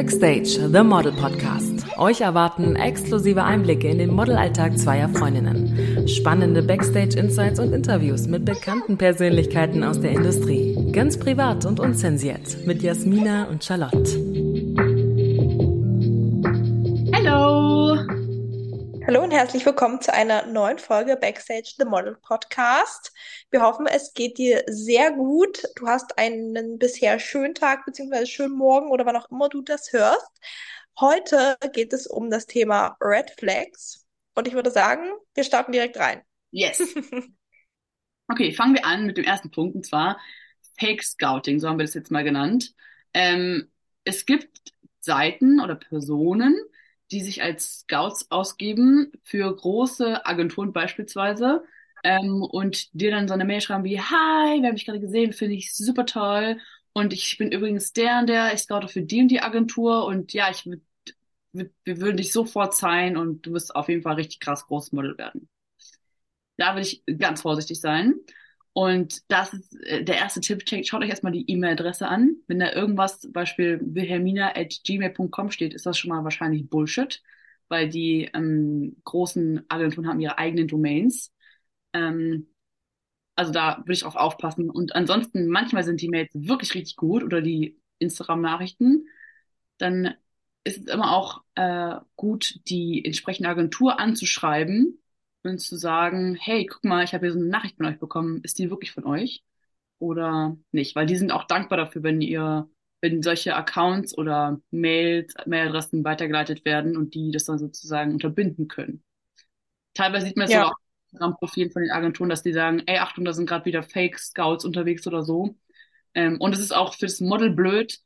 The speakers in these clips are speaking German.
Backstage, The Model Podcast. Euch erwarten exklusive Einblicke in den Modelalltag zweier Freundinnen, spannende Backstage-Insights und Interviews mit bekannten Persönlichkeiten aus der Industrie. Ganz privat und unzensiert mit Jasmina und Charlotte. Hallo und herzlich willkommen zu einer neuen Folge Backstage The Model Podcast. Wir hoffen, es geht dir sehr gut. Du hast einen bisher schönen Tag bzw. schönen Morgen oder wann auch immer du das hörst. Heute geht es um das Thema Red Flags und ich würde sagen, wir starten direkt rein. Yes. Okay, fangen wir an mit dem ersten Punkt und zwar Fake Scouting, so haben wir das jetzt mal genannt. Ähm, es gibt Seiten oder Personen, die sich als Scouts ausgeben für große Agenturen beispielsweise ähm, und dir dann so eine Mail schreiben wie, hi, wir haben dich gerade gesehen, finde ich super toll und ich bin übrigens der und der, ich scoute für die und die Agentur und ja, ich würd, würd, wir würden dich sofort sein und du wirst auf jeden Fall richtig krass großes Model werden. Da würde ich ganz vorsichtig sein. Und das ist äh, der erste Tipp. Schaut euch erstmal die E-Mail-Adresse an. Wenn da irgendwas, zum Beispiel wilhelmina.gmail.com steht, ist das schon mal wahrscheinlich Bullshit, weil die ähm, großen Agenturen haben ihre eigenen Domains. Ähm, also da würde ich drauf aufpassen. Und ansonsten, manchmal sind die Mails wirklich richtig gut oder die Instagram-Nachrichten. Dann ist es immer auch äh, gut, die entsprechende Agentur anzuschreiben und zu sagen, hey, guck mal, ich habe hier so eine Nachricht von euch bekommen, ist die wirklich von euch oder nicht? Weil die sind auch dankbar dafür, wenn ihr, wenn solche Accounts oder Mails, Mailadressen weitergeleitet werden und die das dann sozusagen unterbinden können. Teilweise sieht man es ja. auch am Profil von den Agenturen, dass die sagen, ey, Achtung, da sind gerade wieder Fake Scouts unterwegs oder so. Ähm, und es ist auch für das Model blöd,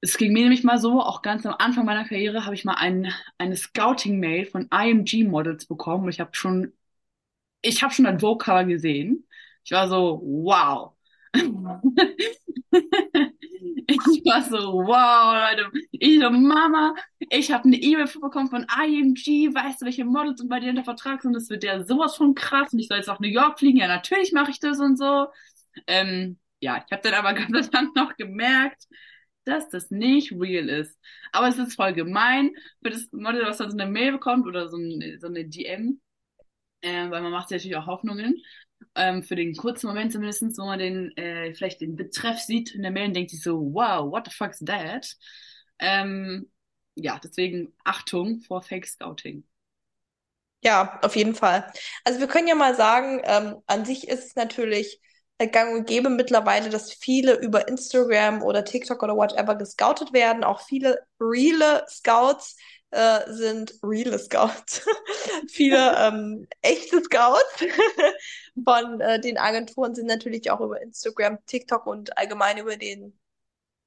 es ging mir nämlich mal so, auch ganz am Anfang meiner Karriere habe ich mal ein, eine Scouting-Mail von IMG-Models bekommen und ich habe schon, ich habe schon ein Vogue-Cover gesehen. Ich war so, wow. ich war so, wow, Leute. Ich so, Mama, ich habe eine E-Mail bekommen von IMG, weißt du, welche Models bei dir unter Vertrag sind? Das wird ja sowas von krass und ich soll jetzt nach New York fliegen. Ja, natürlich mache ich das und so. Ähm, ja, ich habe dann aber ganz dann noch gemerkt, dass das nicht real ist. Aber es ist voll gemein für das Model, was dann so eine Mail bekommt oder so, ein, so eine DM, äh, weil man macht sich natürlich auch Hoffnungen. Ähm, für den kurzen Moment zumindest, wo man den, äh, vielleicht den Betreff sieht in der Mail und denkt sich so, wow, what the fuck is that? Ähm, ja, deswegen Achtung vor Fake Scouting. Ja, auf jeden Fall. Also wir können ja mal sagen, ähm, an sich ist es natürlich gang und gäbe mittlerweile, dass viele über Instagram oder TikTok oder whatever gescoutet werden. Auch viele reale Scouts äh, sind reale Scouts. viele ähm, echte Scouts von äh, den Agenturen sind natürlich auch über Instagram, TikTok und allgemein über den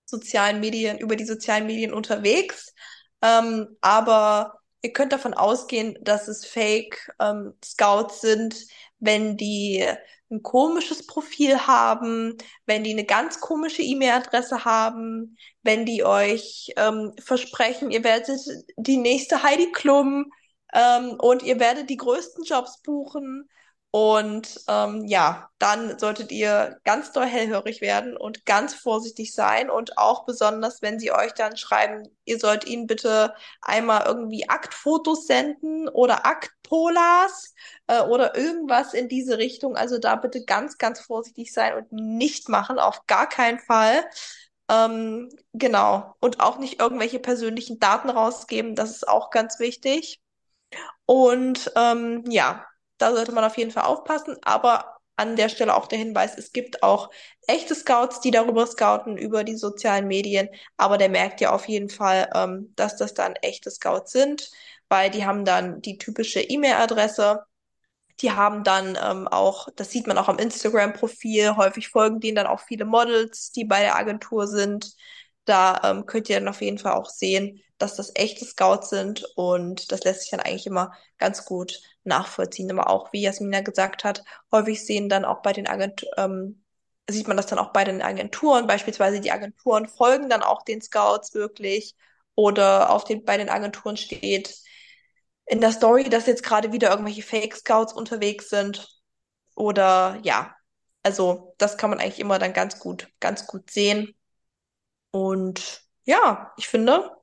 sozialen Medien, über die sozialen Medien unterwegs. Ähm, aber ihr könnt davon ausgehen, dass es Fake ähm, Scouts sind, wenn die ein komisches Profil haben, wenn die eine ganz komische E-Mail-Adresse haben, wenn die euch ähm, versprechen, ihr werdet die nächste Heidi Klum ähm, und ihr werdet die größten Jobs buchen und ähm, ja, dann solltet ihr ganz doll hellhörig werden und ganz vorsichtig sein und auch besonders, wenn sie euch dann schreiben, ihr sollt ihnen bitte einmal irgendwie Aktfotos senden oder Aktpolas äh, oder irgendwas in diese Richtung. Also da bitte ganz, ganz vorsichtig sein und nicht machen, auf gar keinen Fall. Ähm, genau. Und auch nicht irgendwelche persönlichen Daten rausgeben, das ist auch ganz wichtig. Und ähm, ja, da sollte man auf jeden Fall aufpassen. Aber an der Stelle auch der Hinweis, es gibt auch echte Scouts, die darüber scouten, über die sozialen Medien. Aber der merkt ja auf jeden Fall, ähm, dass das dann echte Scouts sind, weil die haben dann die typische E-Mail-Adresse. Die haben dann ähm, auch, das sieht man auch am Instagram-Profil, häufig folgen denen dann auch viele Models, die bei der Agentur sind. Da ähm, könnt ihr dann auf jeden Fall auch sehen, dass das echte Scouts sind und das lässt sich dann eigentlich immer ganz gut nachvollziehen. Aber auch, wie Jasmina gesagt hat, häufig sehen dann auch bei den Agenturen, ähm, sieht man das dann auch bei den Agenturen, beispielsweise die Agenturen folgen dann auch den Scouts wirklich oder auf den, bei den Agenturen steht in der Story, dass jetzt gerade wieder irgendwelche Fake Scouts unterwegs sind oder ja, also das kann man eigentlich immer dann ganz gut, ganz gut sehen und ja, ich finde,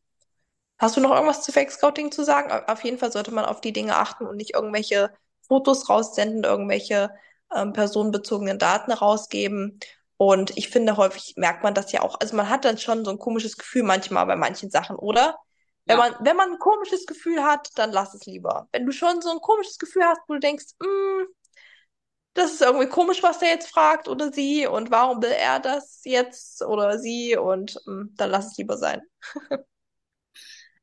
hast du noch irgendwas zu Fake Scouting zu sagen? Auf jeden Fall sollte man auf die Dinge achten und nicht irgendwelche Fotos raussenden, irgendwelche ähm, personenbezogenen Daten rausgeben. Und ich finde, häufig merkt man das ja auch. Also man hat dann schon so ein komisches Gefühl manchmal bei manchen Sachen, oder? Wenn Ja. man, wenn man ein komisches Gefühl hat, dann lass es lieber. Wenn du schon so ein komisches Gefühl hast, wo du denkst, mm, das ist irgendwie komisch, was der jetzt fragt oder sie und warum will er das jetzt oder sie und mm, dann lass es lieber sein.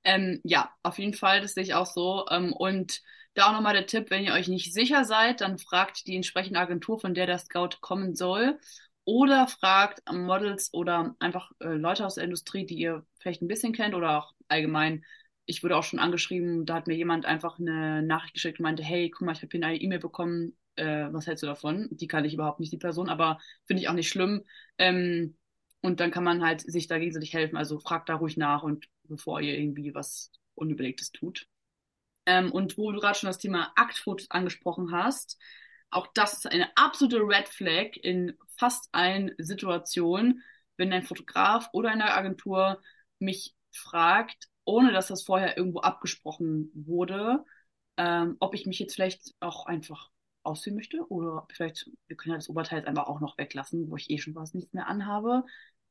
Ähm, ja, auf jeden Fall, das sehe ich auch so. Ähm, und da auch nochmal der Tipp, wenn ihr euch nicht sicher seid, dann fragt die entsprechende Agentur, von der der Scout kommen soll. Oder fragt Models oder einfach äh, Leute aus der Industrie, die ihr vielleicht ein bisschen kennt oder auch allgemein. Ich wurde auch schon angeschrieben, da hat mir jemand einfach eine Nachricht geschickt und meinte, hey, guck mal, ich habe hier eine E-Mail bekommen, äh, was hältst du davon? Die kann ich überhaupt nicht, die Person, aber finde ich auch nicht schlimm. Ähm, und dann kann man halt sich da gegenseitig helfen. Also fragt da ruhig nach und bevor ihr irgendwie was Unüberlegtes tut. Ähm, und wo du gerade schon das Thema Aktfotos angesprochen hast, auch das ist eine absolute Red Flag in fast allen Situationen, wenn ein Fotograf oder eine Agentur mich fragt, ohne dass das vorher irgendwo abgesprochen wurde, ähm, ob ich mich jetzt vielleicht auch einfach ausziehen möchte oder vielleicht, wir können ja das Oberteil jetzt einfach auch noch weglassen, wo ich eh schon was nichts mehr anhabe.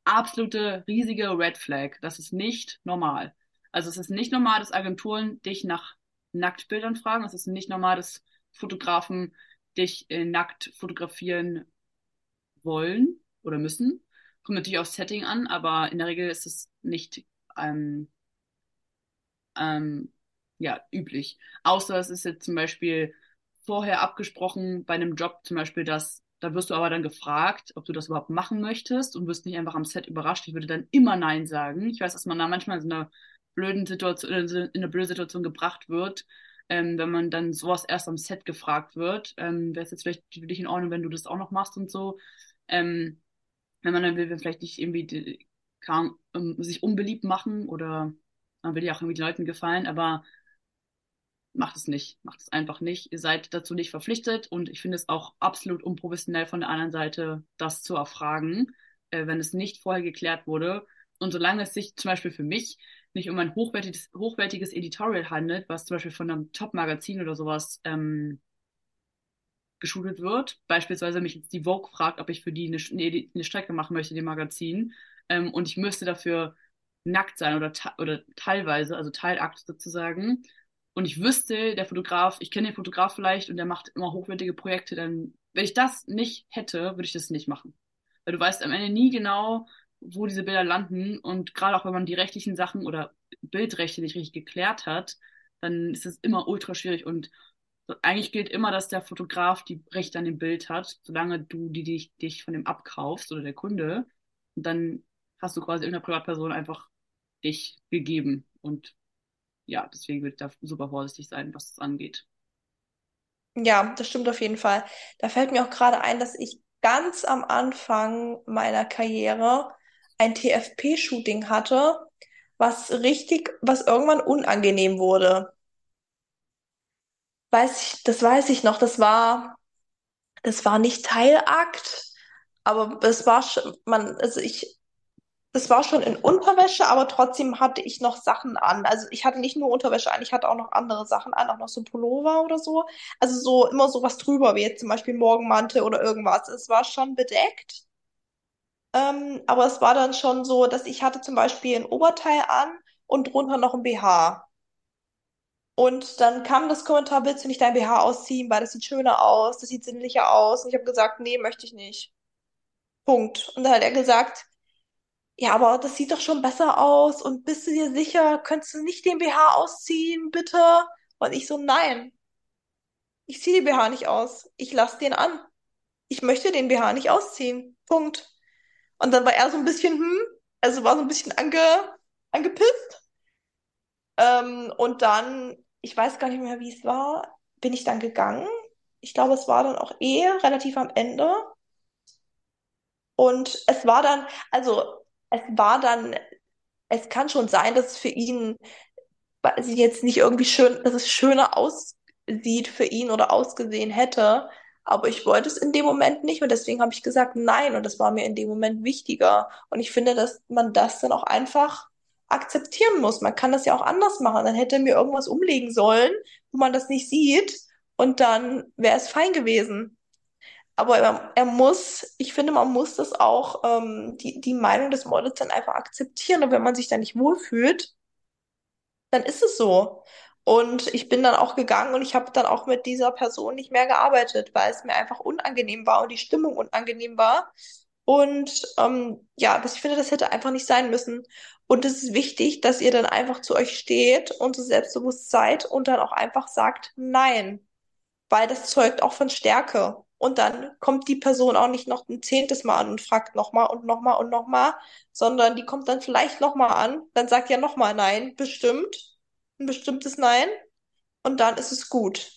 Absolute riesige Red Flag. Das ist nicht normal. Also es ist nicht normal, dass Agenturen dich nach Nacktbildern fragen. Es ist nicht normal, dass Fotografen dich äh, nackt fotografieren wollen oder müssen. Kommt natürlich aufs Setting an, aber in der Regel ist es nicht ähm, ähm, ja, üblich. Außer es ist jetzt zum Beispiel vorher abgesprochen bei einem Job zum Beispiel, dass da wirst du aber dann gefragt, ob du das überhaupt machen möchtest und wirst nicht einfach am Set überrascht. Ich würde dann immer Nein sagen. Ich weiß, dass man da manchmal in einer blöden Situation, in eine blöde Situation gebracht wird, ähm, wenn man dann sowas erst am Set gefragt wird. Ähm, Wäre es jetzt vielleicht für dich in Ordnung, wenn du das auch noch machst und so. Ähm, wenn man dann will, vielleicht nicht irgendwie kann, um, sich unbeliebt machen oder man will ja auch irgendwie den Leuten gefallen, aber macht es nicht. Macht es einfach nicht. Ihr seid dazu nicht verpflichtet und ich finde es auch absolut unprofessionell von der anderen Seite, das zu erfragen, äh, wenn es nicht vorher geklärt wurde. Und solange es sich zum Beispiel für mich nicht um ein hochwertiges, hochwertiges Editorial handelt, was zum Beispiel von einem Top-Magazin oder sowas ähm, geschult wird, beispielsweise mich jetzt die Vogue fragt, ob ich für die eine, eine, Strecke machen möchte, dem Magazin, ähm, und ich müsste dafür nackt sein oder, oder teilweise, also Teilakt sozusagen, und ich wüsste, der Fotograf, ich kenne den Fotograf vielleicht und der macht immer hochwertige Projekte, dann, wenn ich das nicht hätte, würde ich das nicht machen. Weil du weißt am Ende nie genau, wo diese Bilder landen und gerade auch wenn man die rechtlichen Sachen oder Bildrechte nicht richtig geklärt hat, dann ist es immer ultra schwierig und eigentlich gilt immer, dass der Fotograf die Rechte an dem Bild hat, solange du die, dich, dich von dem abkaufst oder der Kunde. Und dann hast du quasi irgendeiner Privatperson einfach dich gegeben. Und ja, deswegen würde ich da super vorsichtig sein, was das angeht. Ja, das stimmt auf jeden Fall. Da fällt mir auch gerade ein, dass ich ganz am Anfang meiner Karriere ein TFP-Shooting hatte, was richtig, was irgendwann unangenehm wurde. Weiß ich, das weiß ich noch. Das war, das war nicht Teilakt, aber es war schon, man, also ich, das war schon in Unterwäsche, aber trotzdem hatte ich noch Sachen an. Also ich hatte nicht nur Unterwäsche an, ich hatte auch noch andere Sachen an, auch noch so Pullover oder so. Also so immer so was drüber, wie jetzt zum Beispiel Morgenmantel oder irgendwas. Es war schon bedeckt. Ähm, aber es war dann schon so, dass ich hatte zum Beispiel ein Oberteil an und drunter noch ein BH. Und dann kam das Kommentar, willst du nicht dein BH ausziehen, weil das sieht schöner aus, das sieht sinnlicher aus. Und ich habe gesagt, nee, möchte ich nicht. Punkt. Und dann hat er gesagt, ja, aber das sieht doch schon besser aus. Und bist du dir sicher, könntest du nicht den BH ausziehen, bitte? Und ich so, nein, ich ziehe den BH nicht aus. Ich lasse den an. Ich möchte den BH nicht ausziehen. Punkt. Und dann war er so ein bisschen, hm, also war so ein bisschen ange, angepisst. Ähm, und dann, ich weiß gar nicht mehr, wie es war, bin ich dann gegangen. Ich glaube, es war dann auch eh relativ am Ende. Und es war dann, also es war dann, es kann schon sein, dass es für ihn ich jetzt nicht irgendwie schön, dass es schöner aussieht für ihn oder ausgesehen hätte. Aber ich wollte es in dem Moment nicht und deswegen habe ich gesagt nein und das war mir in dem Moment wichtiger. Und ich finde, dass man das dann auch einfach akzeptieren muss. Man kann das ja auch anders machen. Dann hätte er mir irgendwas umlegen sollen, wo man das nicht sieht und dann wäre es fein gewesen. Aber er, er, muss, ich finde, man muss das auch, ähm, die, die Meinung des Models dann einfach akzeptieren. Und wenn man sich da nicht wohlfühlt, dann ist es so. Und ich bin dann auch gegangen und ich habe dann auch mit dieser Person nicht mehr gearbeitet, weil es mir einfach unangenehm war und die Stimmung unangenehm war. Und ähm, ja, das, ich finde, das hätte einfach nicht sein müssen. Und es ist wichtig, dass ihr dann einfach zu euch steht und so selbstbewusst seid und dann auch einfach sagt Nein, weil das zeugt auch von Stärke. Und dann kommt die Person auch nicht noch ein zehntes Mal an und fragt nochmal und nochmal und nochmal, sondern die kommt dann vielleicht nochmal an, dann sagt ja nochmal Nein, bestimmt, ein bestimmtes Nein, und dann ist es gut.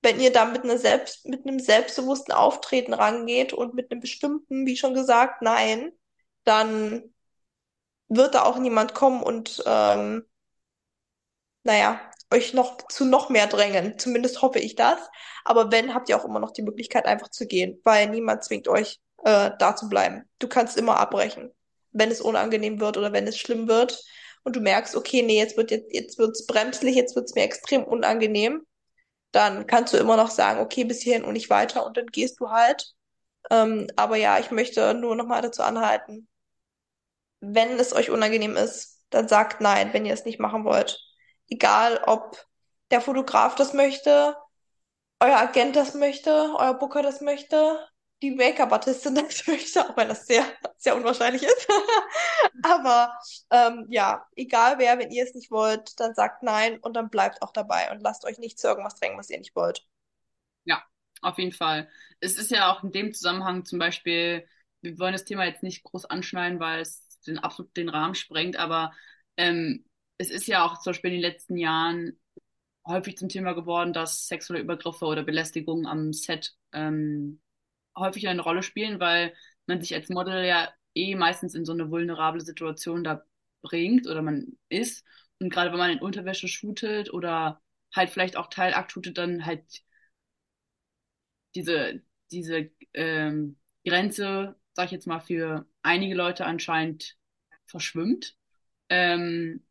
Wenn ihr da mit, einer Selbst, mit einem selbstbewussten Auftreten rangeht und mit einem bestimmten, wie schon gesagt, Nein, dann wird da auch niemand kommen und ähm, naja, euch noch zu noch mehr drängen. Zumindest hoffe ich das. Aber wenn, habt ihr auch immer noch die Möglichkeit, einfach zu gehen, weil niemand zwingt euch, äh, da zu bleiben. Du kannst immer abbrechen, wenn es unangenehm wird oder wenn es schlimm wird und du merkst, okay, nee, jetzt wird jetzt, jetzt wird's bremslich, jetzt wird's mir extrem unangenehm, dann kannst du immer noch sagen, okay, bis hierhin und nicht weiter und dann gehst du halt. Ähm, aber ja, ich möchte nur noch mal dazu anhalten, wenn es euch unangenehm ist, dann sagt nein, wenn ihr es nicht machen wollt. Egal, ob der Fotograf das möchte, euer Agent das möchte, euer Booker das möchte, die Make-up-Artistin das möchte, auch wenn das sehr, sehr unwahrscheinlich ist. Aber ähm, ja, egal wer, wenn ihr es nicht wollt, dann sagt nein und dann bleibt auch dabei und lasst euch nicht zu irgendwas drängen, was ihr nicht wollt. Ja, auf jeden Fall. Es ist ja auch in dem Zusammenhang zum Beispiel, wir wollen das Thema jetzt nicht groß anschneiden, weil es den absolut den Rahmen sprengt, aber ähm, es ist ja auch zum Beispiel in den letzten Jahren häufig zum Thema geworden, dass sexuelle Übergriffe oder Belästigungen am Set ähm, häufig eine Rolle spielen, weil man sich als Model ja eh meistens in so eine vulnerable Situation da bringt oder man ist. Und gerade wenn man in Unterwäsche shootet oder halt vielleicht auch Teilakt shootet, dann halt diese, diese ähm, Grenze, sag ich jetzt mal, für einige Leute anscheinend verschwimmt. Ähm,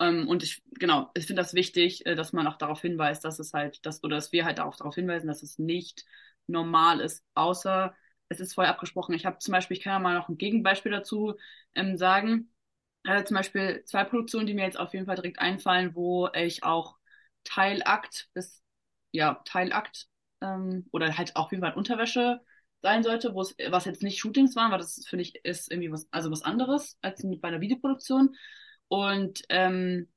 ähm, und ich, genau, ich finde das wichtig, äh, dass man auch darauf hinweist, dass es halt, dass, oder dass wir halt auch darauf hinweisen, dass es nicht normal ist, außer es ist vorher abgesprochen. Ich habe zum Beispiel, ich kann ja mal noch ein Gegenbeispiel dazu ähm, sagen. Äh, zum Beispiel zwei Produktionen, die mir jetzt auf jeden Fall direkt einfallen, wo ich auch Teilakt bis, ja, Teilakt ähm, oder halt auf jeden Fall Unterwäsche sein sollte, wo es, was jetzt nicht Shootings waren, weil das finde ich ist irgendwie was, also was anderes als bei einer Videoproduktion. Und ähm,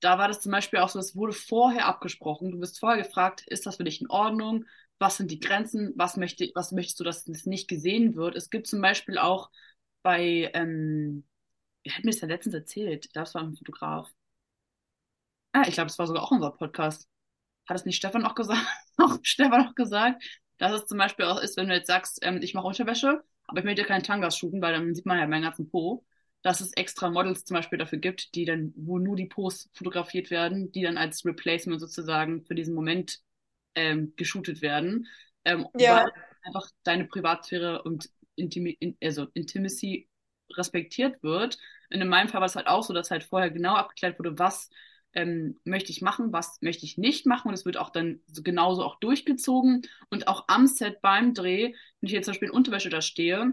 da war das zum Beispiel auch so, es wurde vorher abgesprochen. Du wirst vorher gefragt, ist das für dich in Ordnung? Was sind die Grenzen? Was, möchte, was möchtest du, dass das nicht gesehen wird? Es gibt zum Beispiel auch bei, ähm, er hat mir das ja letztens erzählt, das war ein Fotograf. Ah, ich glaube, das war sogar auch unser Podcast. Hat es nicht Stefan auch gesagt? auch Stefan auch gesagt, dass es zum Beispiel auch ist, wenn du jetzt sagst, ähm, ich mache Unterwäsche, aber ich möchte keine Tangas shooten, weil dann sieht man ja meinen ganzen Po dass es extra Models zum Beispiel dafür gibt, die dann, wo nur die Posts fotografiert werden, die dann als Replacement sozusagen für diesen Moment ähm, geshootet werden. Ähm, ja. Weil einfach deine Privatsphäre und Intimi in, also Intimacy respektiert wird. Und in meinem Fall war es halt auch so, dass halt vorher genau abgeklärt wurde, was ähm, möchte ich machen, was möchte ich nicht machen. Und es wird auch dann so genauso auch durchgezogen. Und auch am Set beim Dreh, wenn ich jetzt zum Beispiel in Unterwäsche da stehe,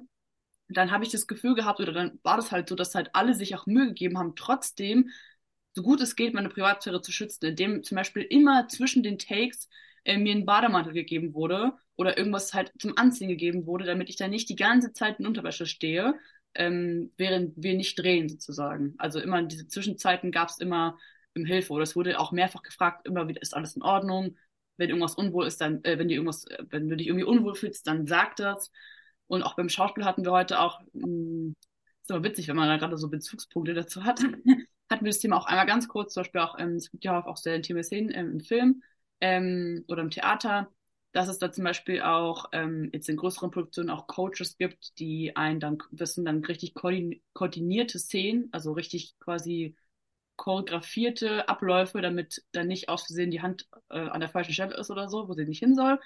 dann habe ich das Gefühl gehabt, oder dann war das halt so, dass halt alle sich auch Mühe gegeben haben, trotzdem, so gut es geht, meine Privatsphäre zu schützen, indem zum Beispiel immer zwischen den Takes äh, mir ein Bademantel gegeben wurde oder irgendwas halt zum Anziehen gegeben wurde, damit ich da nicht die ganze Zeit in Unterwäsche stehe, ähm, während wir nicht drehen sozusagen. Also immer in diese Zwischenzeiten gab es immer um Hilfe oder es wurde auch mehrfach gefragt, immer wieder ist alles in Ordnung. Wenn irgendwas unwohl ist, dann, äh, wenn dir irgendwas, äh, wenn du dich irgendwie unwohl fühlst, dann sag das. Und auch beim Schauspiel hatten wir heute auch, mh, hm, ist aber witzig, wenn man da gerade so Bezugspunkte dazu hat, hatten wir das Thema auch einmal ganz kurz, zum Beispiel auch, ähm, es gibt ja auch sehr intime Szenen ähm, im Film ähm, oder im Theater, dass es da zum Beispiel auch ähm, jetzt in größeren Produktionen auch Coaches gibt, die einen dann wissen, dann richtig koordinierte Szenen, also richtig quasi choreografierte Abläufe, damit dann nicht aus Versehen die Hand äh, an der falschen Stelle ist oder so, wo sie nicht hin soll.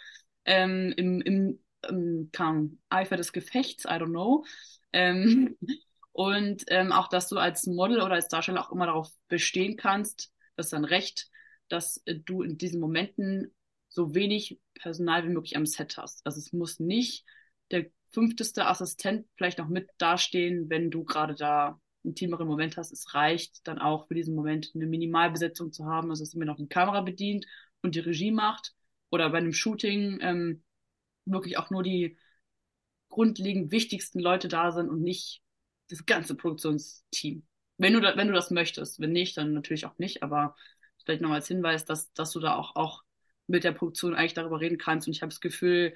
Ähm, im, im ähm, kam Eifer des Gefechts, I don't know. Ähm, Und ähm, auch, dass du als Model oder als Darsteller auch immer darauf bestehen kannst, das ist dein Recht, dass äh, du in diesen Momenten so wenig Personal wie möglich am Set hast. Also es muss nicht der fünfteste Assistent vielleicht noch mit dastehen, wenn du gerade da intimeren Moment hast. Es reicht dann auch für diesen Moment eine Minimalbesetzung zu haben, also dass immer noch die Kamera bedient und die Regie macht. Oder bei einem Shooting ähm, wirklich auch nur die grundlegend wichtigsten Leute da sind und nicht das ganze Produktionsteam. Wenn du, da, wenn du das möchtest. Wenn nicht, dann natürlich auch nicht. Aber vielleicht noch als Hinweis, dass, dass du da auch, auch mit der Produktion eigentlich darüber reden kannst. Und ich habe das Gefühl,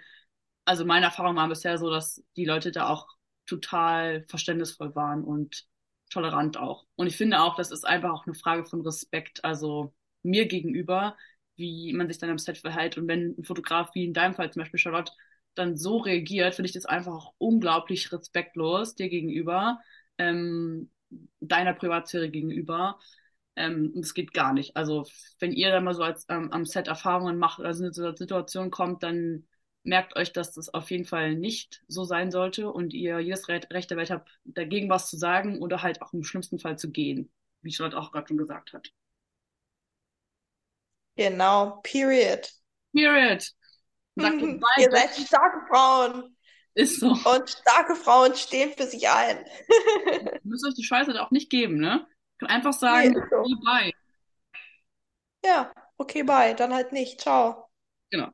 also meine Erfahrung war bisher so, dass die Leute da auch total verständnisvoll waren und tolerant auch. Und ich finde auch, das ist einfach auch eine Frage von Respekt, also mir gegenüber, wie man sich dann am Set verhält. Und wenn ein Fotograf wie in deinem Fall zum Beispiel Charlotte dann so reagiert, finde ich das einfach auch unglaublich respektlos dir gegenüber, ähm, deiner Privatsphäre gegenüber. Ähm, das geht gar nicht. Also wenn ihr dann mal so als ähm, am Set Erfahrungen macht, also in eine Situation kommt, dann merkt euch, dass das auf jeden Fall nicht so sein sollte und ihr jedes Recht, Recht der Welt habt, dagegen was zu sagen oder halt auch im schlimmsten Fall zu gehen, wie Charlotte auch gerade schon gesagt hat. Genau, period. Period. Sagt ihr, seid starke Frauen. Ist so. Und starke Frauen stehen für sich ein. ihr müsst euch die Scheiße auch nicht geben, ne? Kann einfach sagen, nee, so. okay, bye. Ja, okay, bye. Dann halt nicht. Ciao. Genau.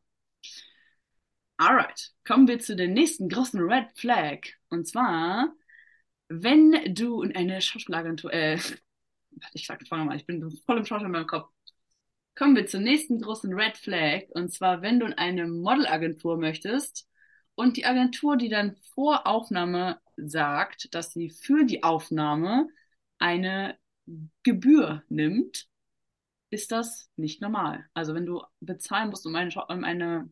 Alright. Kommen wir zu der nächsten großen Red Flag. Und zwar, wenn du in eine Schauspielagentur, äh, ich sag, fange mal, ich bin voll im Schauspiel in meinem Kopf. Kommen wir zur nächsten großen Red Flag. Und zwar, wenn du in eine Modelagentur möchtest und die Agentur, die dann vor Aufnahme sagt, dass sie für die Aufnahme eine Gebühr nimmt, ist das nicht normal. Also wenn du bezahlen musst, um eine, um eine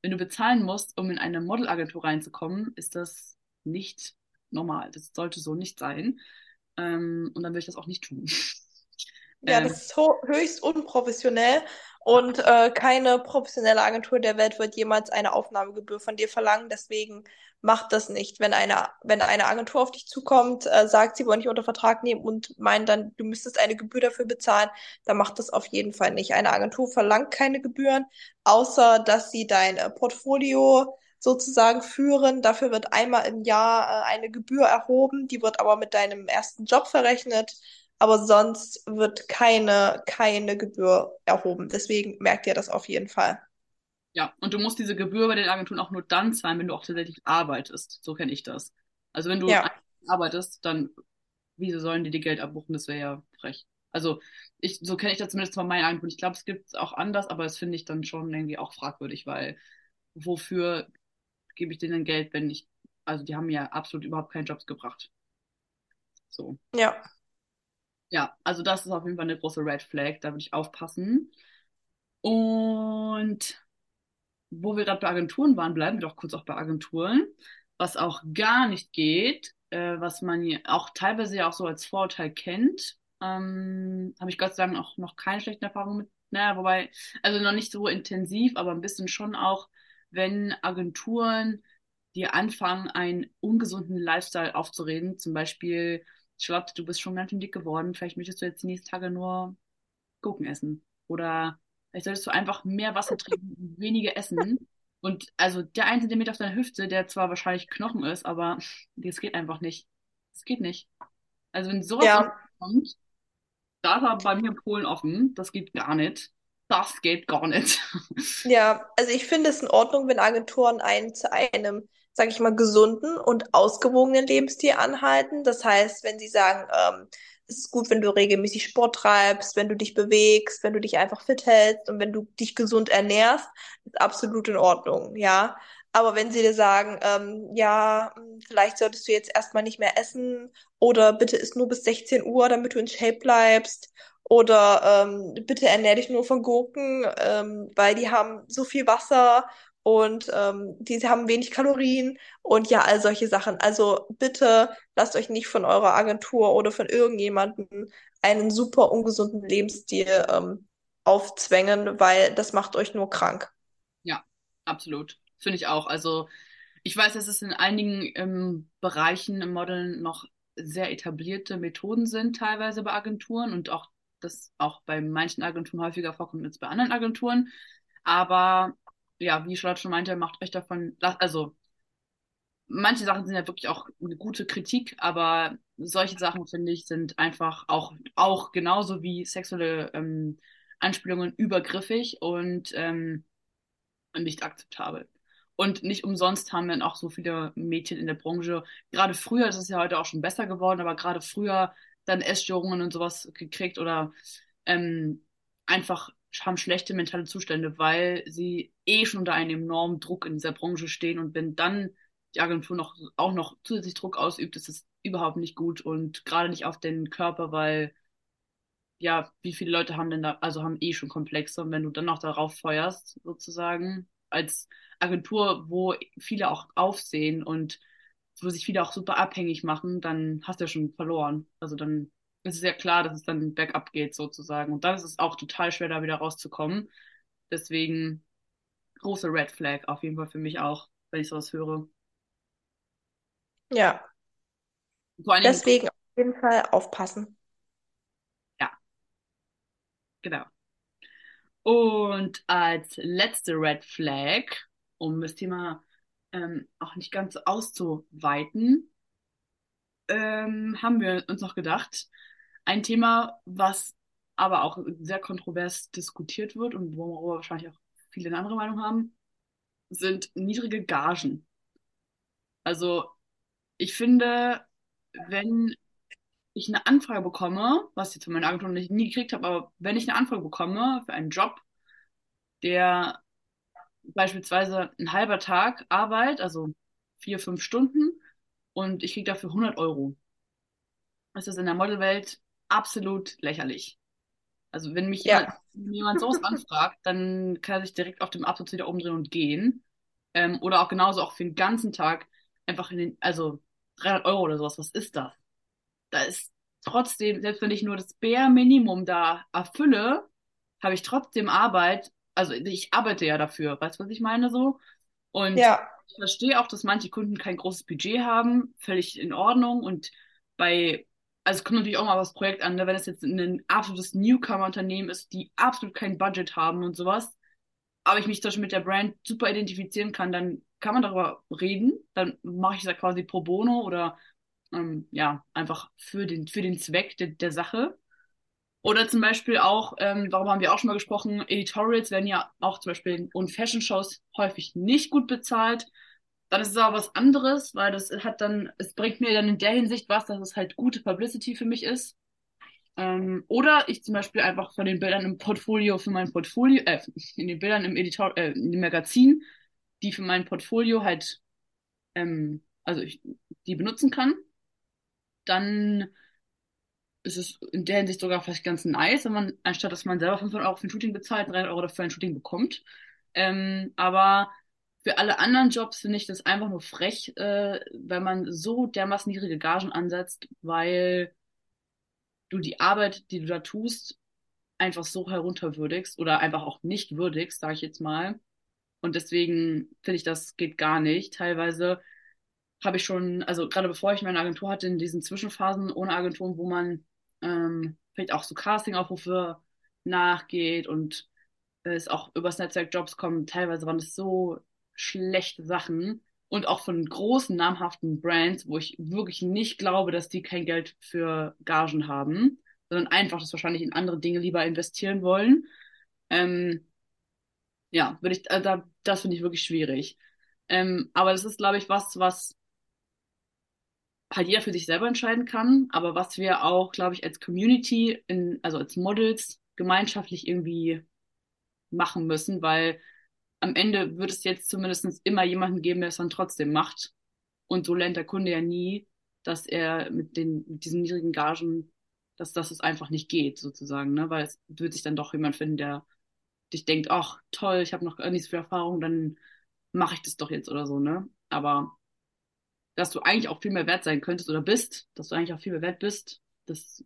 wenn du bezahlen musst, um in eine Modelagentur reinzukommen, ist das nicht normal. Das sollte so nicht sein. Ähm, und dann würde ich das auch nicht tun. Ja, ähm, das ist höchst unprofessionell und äh, keine professionelle Agentur der Welt wird jemals eine Aufnahmegebühr von dir verlangen. Deswegen mach das nicht. Wenn eine, wenn eine Agentur auf dich zukommt, äh, sagt, sie wollen dich unter Vertrag nehmen und meinen dann, du müsstest eine Gebühr dafür bezahlen, dann macht das auf jeden Fall nicht. Eine Agentur verlangt keine Gebühren, außer dass sie dein äh, Portfolio sozusagen führen. Dafür wird einmal im Jahr äh, eine Gebühr erhoben, die wird aber mit deinem ersten Job verrechnet aber sonst wird keine, keine Gebühr erhoben. Deswegen merkt ihr das auf jeden Fall. Ja, und du musst diese Gebühr bei den Agenturen auch nur dann zahlen, wenn du auch tatsächlich arbeitest. So kenne ich das. Also wenn du ja. arbeitest, dann wieso sollen die dir Geld abbuchen? Das wäre ja frech. Also ich, so kenne ich das zumindest von meinen Agenturen. Ich glaube, es gibt es auch anders, aber das finde ich dann schon irgendwie auch fragwürdig, weil wofür gebe ich denen Geld, wenn ich, also die haben ja absolut überhaupt keinen Jobs gebracht. So. Ja. Ja, also das ist auf jeden Fall eine große Red Flag, da würde ich aufpassen. Und wo wir gerade bei Agenturen waren, bleiben wir doch kurz auch bei Agenturen. Was auch gar nicht geht, äh, was man hier auch teilweise ja auch so als Vorurteil kennt, ähm, habe ich Gott sei Dank auch noch keine schlechten Erfahrungen mit. Naja, wobei, also noch nicht so intensiv, aber ein bisschen schon auch, wenn Agenturen dir anfangen, einen ungesunden Lifestyle aufzureden, zum Beispiel Charlotte, du bist schon ganz schön dick geworden, vielleicht möchtest du jetzt die nächsten Tage nur Gurken essen. Oder vielleicht solltest du einfach mehr Wasser trinken und weniger essen. Und also der ein Zentimeter auf deiner Hüfte, der zwar wahrscheinlich Knochen ist, aber das geht einfach nicht. Das geht nicht. Also wenn sowas ja. kommt, da war bei mir Polen offen, das geht gar nicht. Das geht gar nicht. Ja, also ich finde es in Ordnung, wenn Agenturen einen zu einem sage ich mal, gesunden und ausgewogenen Lebensstil anhalten. Das heißt, wenn sie sagen, ähm, es ist gut, wenn du regelmäßig Sport treibst, wenn du dich bewegst, wenn du dich einfach fit hältst und wenn du dich gesund ernährst, ist absolut in Ordnung, ja. Aber wenn sie dir sagen, ähm, ja, vielleicht solltest du jetzt erstmal nicht mehr essen oder bitte isst nur bis 16 Uhr, damit du in Shape bleibst oder ähm, bitte ernähr dich nur von Gurken, ähm, weil die haben so viel Wasser und ähm, die haben wenig Kalorien und ja, all solche Sachen. Also bitte lasst euch nicht von eurer Agentur oder von irgendjemandem einen super ungesunden Lebensstil ähm, aufzwängen, weil das macht euch nur krank. Ja, absolut. Finde ich auch. Also ich weiß, dass es in einigen ähm, Bereichen im Modeln noch sehr etablierte Methoden sind, teilweise bei Agenturen und auch das auch bei manchen Agenturen häufiger vorkommt als bei anderen Agenturen. Aber ja, wie Charlotte schon meinte, macht euch davon, also manche Sachen sind ja wirklich auch eine gute Kritik, aber solche Sachen, finde ich, sind einfach auch, auch genauso wie sexuelle ähm, Anspielungen übergriffig und ähm, nicht akzeptabel. Und nicht umsonst haben dann auch so viele Mädchen in der Branche, gerade früher, das ist ja heute auch schon besser geworden, aber gerade früher dann Essstörungen und sowas gekriegt oder ähm, einfach haben schlechte mentale Zustände, weil sie eh schon unter einem enormen Druck in dieser Branche stehen und wenn dann die Agentur noch, auch noch zusätzlich Druck ausübt, ist es überhaupt nicht gut und gerade nicht auf den Körper, weil ja, wie viele Leute haben denn da, also haben eh schon Komplexe und wenn du dann noch darauf feuerst, sozusagen, als Agentur, wo viele auch aufsehen und wo sich viele auch super abhängig machen, dann hast du ja schon verloren. Also dann ist es ja klar, dass es dann bergab geht, sozusagen. Und dann ist es auch total schwer, da wieder rauszukommen. Deswegen große Red Flag auf jeden Fall für mich auch, wenn ich sowas höre. Ja. Deswegen auf jeden Fall aufpassen. Ja. Genau. Und als letzte Red Flag, um das Thema ähm, auch nicht ganz so auszuweiten, ähm, haben wir uns noch gedacht, ein Thema, was aber auch sehr kontrovers diskutiert wird und worüber wahrscheinlich auch viele eine andere Meinung haben, sind niedrige Gagen. Also ich finde, wenn ich eine Anfrage bekomme, was ich jetzt von meiner Agentur nicht, nie gekriegt habe, aber wenn ich eine Anfrage bekomme für einen Job, der beispielsweise ein halber Tag Arbeit, also vier, fünf Stunden, und ich kriege dafür 100 Euro. Das ist in der Modelwelt absolut lächerlich. Also wenn mich ja. jemand, jemand sowas anfragt, dann kann er sich direkt auf dem Absatz wieder umdrehen und gehen. Ähm, oder auch genauso auch für den ganzen Tag einfach in den, also 300 Euro oder sowas, was ist das? Da ist trotzdem, selbst wenn ich nur das Bare Minimum da erfülle, habe ich trotzdem Arbeit. Also ich arbeite ja dafür, weißt du, was ich meine so? Und ja. ich verstehe auch, dass manche Kunden kein großes Budget haben, völlig in Ordnung. Und bei, also es kommt natürlich auch mal was Projekt an, ne? wenn es jetzt ein absolutes Newcomer-Unternehmen ist, die absolut kein Budget haben und sowas, aber ich mich zum Beispiel mit der Brand super identifizieren kann, dann kann man darüber reden. Dann mache ich das quasi pro bono oder ähm, ja, einfach für den, für den Zweck de, der Sache. Oder zum Beispiel auch, ähm, darüber haben wir auch schon mal gesprochen, Editorials werden ja auch zum Beispiel in Fashion-Shows häufig nicht gut bezahlt. Dann ist es aber was anderes, weil das hat dann, es bringt mir dann in der Hinsicht was, dass es halt gute Publicity für mich ist. Ähm, oder ich zum Beispiel einfach von den Bildern im Portfolio für mein Portfolio, äh, in den Bildern im Editor, äh, dem Magazin, die für mein Portfolio halt, ähm, also ich die benutzen kann, dann ist es in der Hinsicht sogar vielleicht ganz nice, wenn man, anstatt dass man selber 500 Euro für ein Shooting bezahlt, 300 Euro dafür ein Shooting bekommt. Ähm, aber für alle anderen Jobs finde ich das einfach nur frech, äh, wenn man so dermaßen niedrige Gagen ansetzt, weil du die Arbeit, die du da tust, einfach so herunterwürdigst oder einfach auch nicht würdigst, sage ich jetzt mal. Und deswegen finde ich, das geht gar nicht. Teilweise habe ich schon, also gerade bevor ich meine Agentur hatte, in diesen Zwischenphasen ohne Agentur, wo man ähm, vielleicht auch so Casting-Aufrufe nachgeht und es auch übers Netzwerk Jobs kommen, teilweise waren das so schlechte Sachen und auch von großen namhaften Brands, wo ich wirklich nicht glaube, dass die kein Geld für Gagen haben, sondern einfach das wahrscheinlich in andere Dinge lieber investieren wollen. Ähm, ja, würde ich, da, das finde ich wirklich schwierig. Ähm, aber das ist, glaube ich, was, was halt jeder für sich selber entscheiden kann, aber was wir auch, glaube ich, als Community, in, also als Models gemeinschaftlich irgendwie machen müssen, weil am Ende wird es jetzt zumindest immer jemanden geben, der es dann trotzdem macht. Und so lernt der Kunde ja nie, dass er mit den mit diesen niedrigen Gagen, dass, dass es einfach nicht geht, sozusagen, ne? Weil es wird sich dann doch jemand finden, der dich denkt, ach toll, ich habe noch gar nicht so viel Erfahrung, dann mache ich das doch jetzt oder so, ne? Aber dass du eigentlich auch viel mehr wert sein könntest oder bist, dass du eigentlich auch viel mehr wert bist, das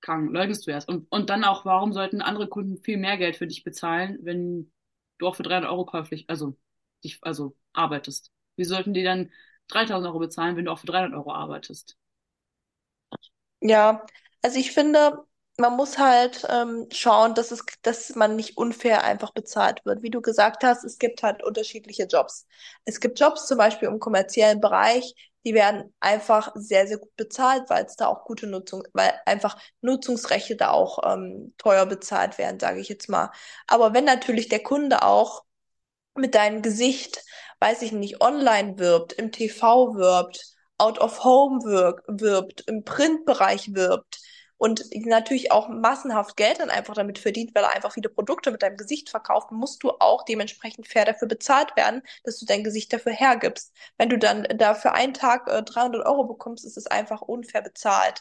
kann, leugnest du erst. Und, und dann auch, warum sollten andere Kunden viel mehr Geld für dich bezahlen, wenn du auch für 300 Euro käuflich, also, dich, also arbeitest? Wie sollten die dann 3000 Euro bezahlen, wenn du auch für 300 Euro arbeitest? Ja, also ich finde, man muss halt ähm, schauen, dass es, dass man nicht unfair einfach bezahlt wird. Wie du gesagt hast, es gibt halt unterschiedliche Jobs. Es gibt Jobs zum Beispiel im kommerziellen Bereich, die werden einfach sehr, sehr gut bezahlt, weil es da auch gute Nutzung, weil einfach Nutzungsrechte da auch ähm, teuer bezahlt werden, sage ich jetzt mal. Aber wenn natürlich der Kunde auch mit deinem Gesicht, weiß ich nicht, online wirbt, im TV wirbt, out of home wirbt, im Printbereich wirbt und natürlich auch massenhaft Geld dann einfach damit verdient, weil er einfach viele Produkte mit deinem Gesicht verkauft, musst du auch dementsprechend fair dafür bezahlt werden, dass du dein Gesicht dafür hergibst. Wenn du dann da für einen Tag äh, 300 Euro bekommst, ist es einfach unfair bezahlt.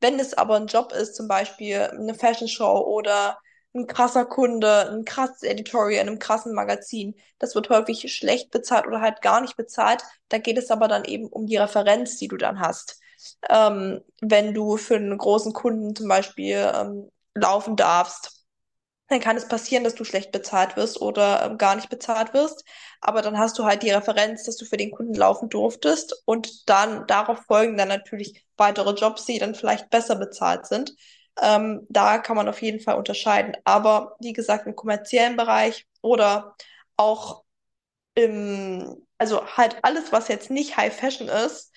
Wenn es aber ein Job ist, zum Beispiel eine Fashion Show oder ein krasser Kunde, ein krasses Editorial in einem krassen Magazin. Das wird häufig schlecht bezahlt oder halt gar nicht bezahlt. Da geht es aber dann eben um die Referenz, die du dann hast. Ähm, wenn du für einen großen Kunden zum Beispiel ähm, laufen darfst, dann kann es passieren, dass du schlecht bezahlt wirst oder ähm, gar nicht bezahlt wirst. Aber dann hast du halt die Referenz, dass du für den Kunden laufen durftest und dann darauf folgen dann natürlich weitere Jobs, die dann vielleicht besser bezahlt sind. Ähm, da kann man auf jeden Fall unterscheiden. Aber wie gesagt, im kommerziellen Bereich oder auch im, also halt alles, was jetzt nicht High Fashion ist,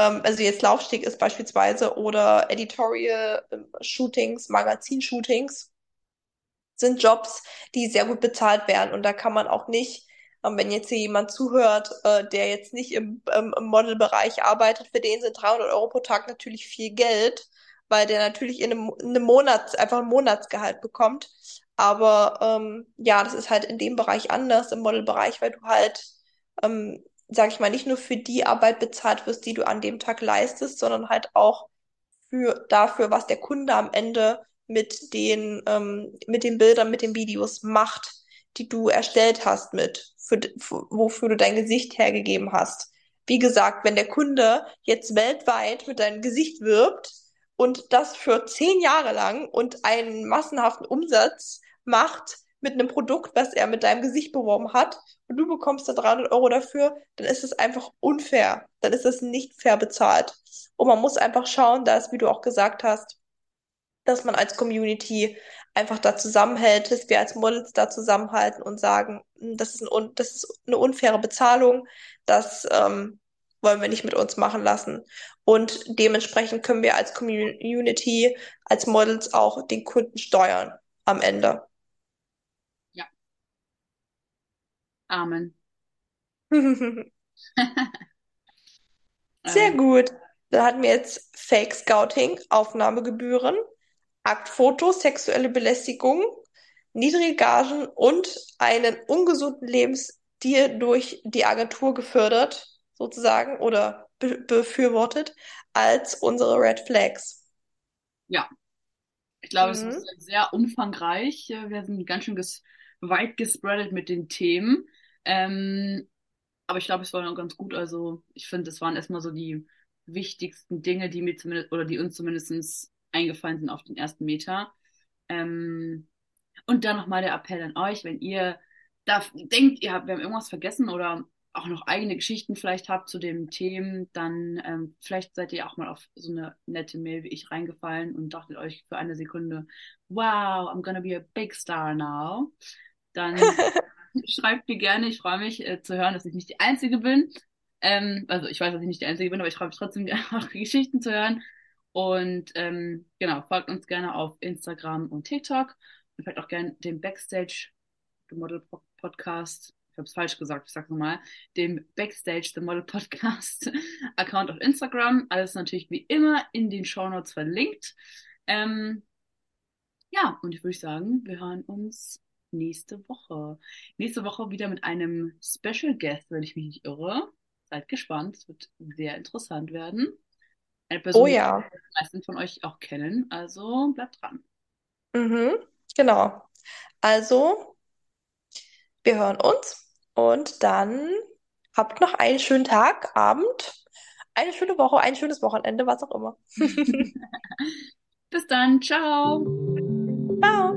also jetzt Laufsteg ist beispielsweise oder Editorial ähm, Shootings, Magazin-Shootings, sind Jobs, die sehr gut bezahlt werden. Und da kann man auch nicht, ähm, wenn jetzt hier jemand zuhört, äh, der jetzt nicht im, ähm, im Modelbereich arbeitet, für den sind 300 Euro pro Tag natürlich viel Geld weil der natürlich in einem, in einem Monat einfach ein Monatsgehalt bekommt. Aber ähm, ja, das ist halt in dem Bereich anders, im Modelbereich, weil du halt, ähm, sag ich mal, nicht nur für die Arbeit bezahlt wirst, die du an dem Tag leistest, sondern halt auch für dafür, was der Kunde am Ende mit den, ähm, mit den Bildern, mit den Videos macht, die du erstellt hast mit, für, wofür du dein Gesicht hergegeben hast. Wie gesagt, wenn der Kunde jetzt weltweit mit deinem Gesicht wirbt, und das für zehn Jahre lang und einen massenhaften Umsatz macht mit einem Produkt, was er mit deinem Gesicht beworben hat und du bekommst da 300 Euro dafür, dann ist es einfach unfair. Dann ist es nicht fair bezahlt. Und man muss einfach schauen, dass, wie du auch gesagt hast, dass man als Community einfach da zusammenhält, dass wir als Models da zusammenhalten und sagen, hm, das ist, ein, das ist eine unfaire Bezahlung, das ähm, wollen wir nicht mit uns machen lassen. Und dementsprechend können wir als Community, als Models auch den Kunden steuern am Ende. Ja. Amen. Sehr ähm. gut. Da hatten wir jetzt Fake Scouting, Aufnahmegebühren, Aktfotos, sexuelle Belästigung, niedrige Gagen und einen ungesunden Lebensstil durch die Agentur gefördert, sozusagen, oder be befürwortet als unsere Red Flags. Ja, ich glaube, mhm. es ist sehr umfangreich. Wir sind ganz schön ges weit gespreadet mit den Themen. Ähm, aber ich glaube, es war noch ganz gut. Also ich finde, es waren erstmal so die wichtigsten Dinge, die mir zumindest oder die uns zumindest eingefallen sind auf den ersten Meter. Ähm, und dann nochmal der Appell an euch, wenn ihr da denkt, ihr habt, wir haben irgendwas vergessen oder auch noch eigene Geschichten vielleicht habt zu dem Themen, dann ähm, vielleicht seid ihr auch mal auf so eine nette Mail wie ich reingefallen und dachtet euch für eine Sekunde, wow, I'm gonna be a big star now. Dann schreibt mir gerne, ich freue mich äh, zu hören, dass ich nicht die Einzige bin. Ähm, also ich weiß, dass ich nicht die Einzige bin, aber ich freue mich trotzdem, eure Geschichten zu hören. Und ähm, genau, folgt uns gerne auf Instagram und TikTok und folgt auch gerne dem Backstage Model Podcast ich habe es falsch gesagt, ich sage nochmal, dem Backstage The Model Podcast Account auf Instagram. Alles natürlich wie immer in den Show Notes verlinkt. Ähm, ja, und ich würde sagen, wir hören uns nächste Woche. Nächste Woche wieder mit einem Special Guest, wenn ich mich nicht irre. Seid gespannt, es wird sehr interessant werden. Eine Person, oh ja. die die meisten von euch auch kennen, also bleibt dran. Mhm, genau. Also, wir hören uns und dann habt noch einen schönen Tag, Abend, eine schöne Woche, ein schönes Wochenende, was auch immer. Bis dann, ciao. Ciao.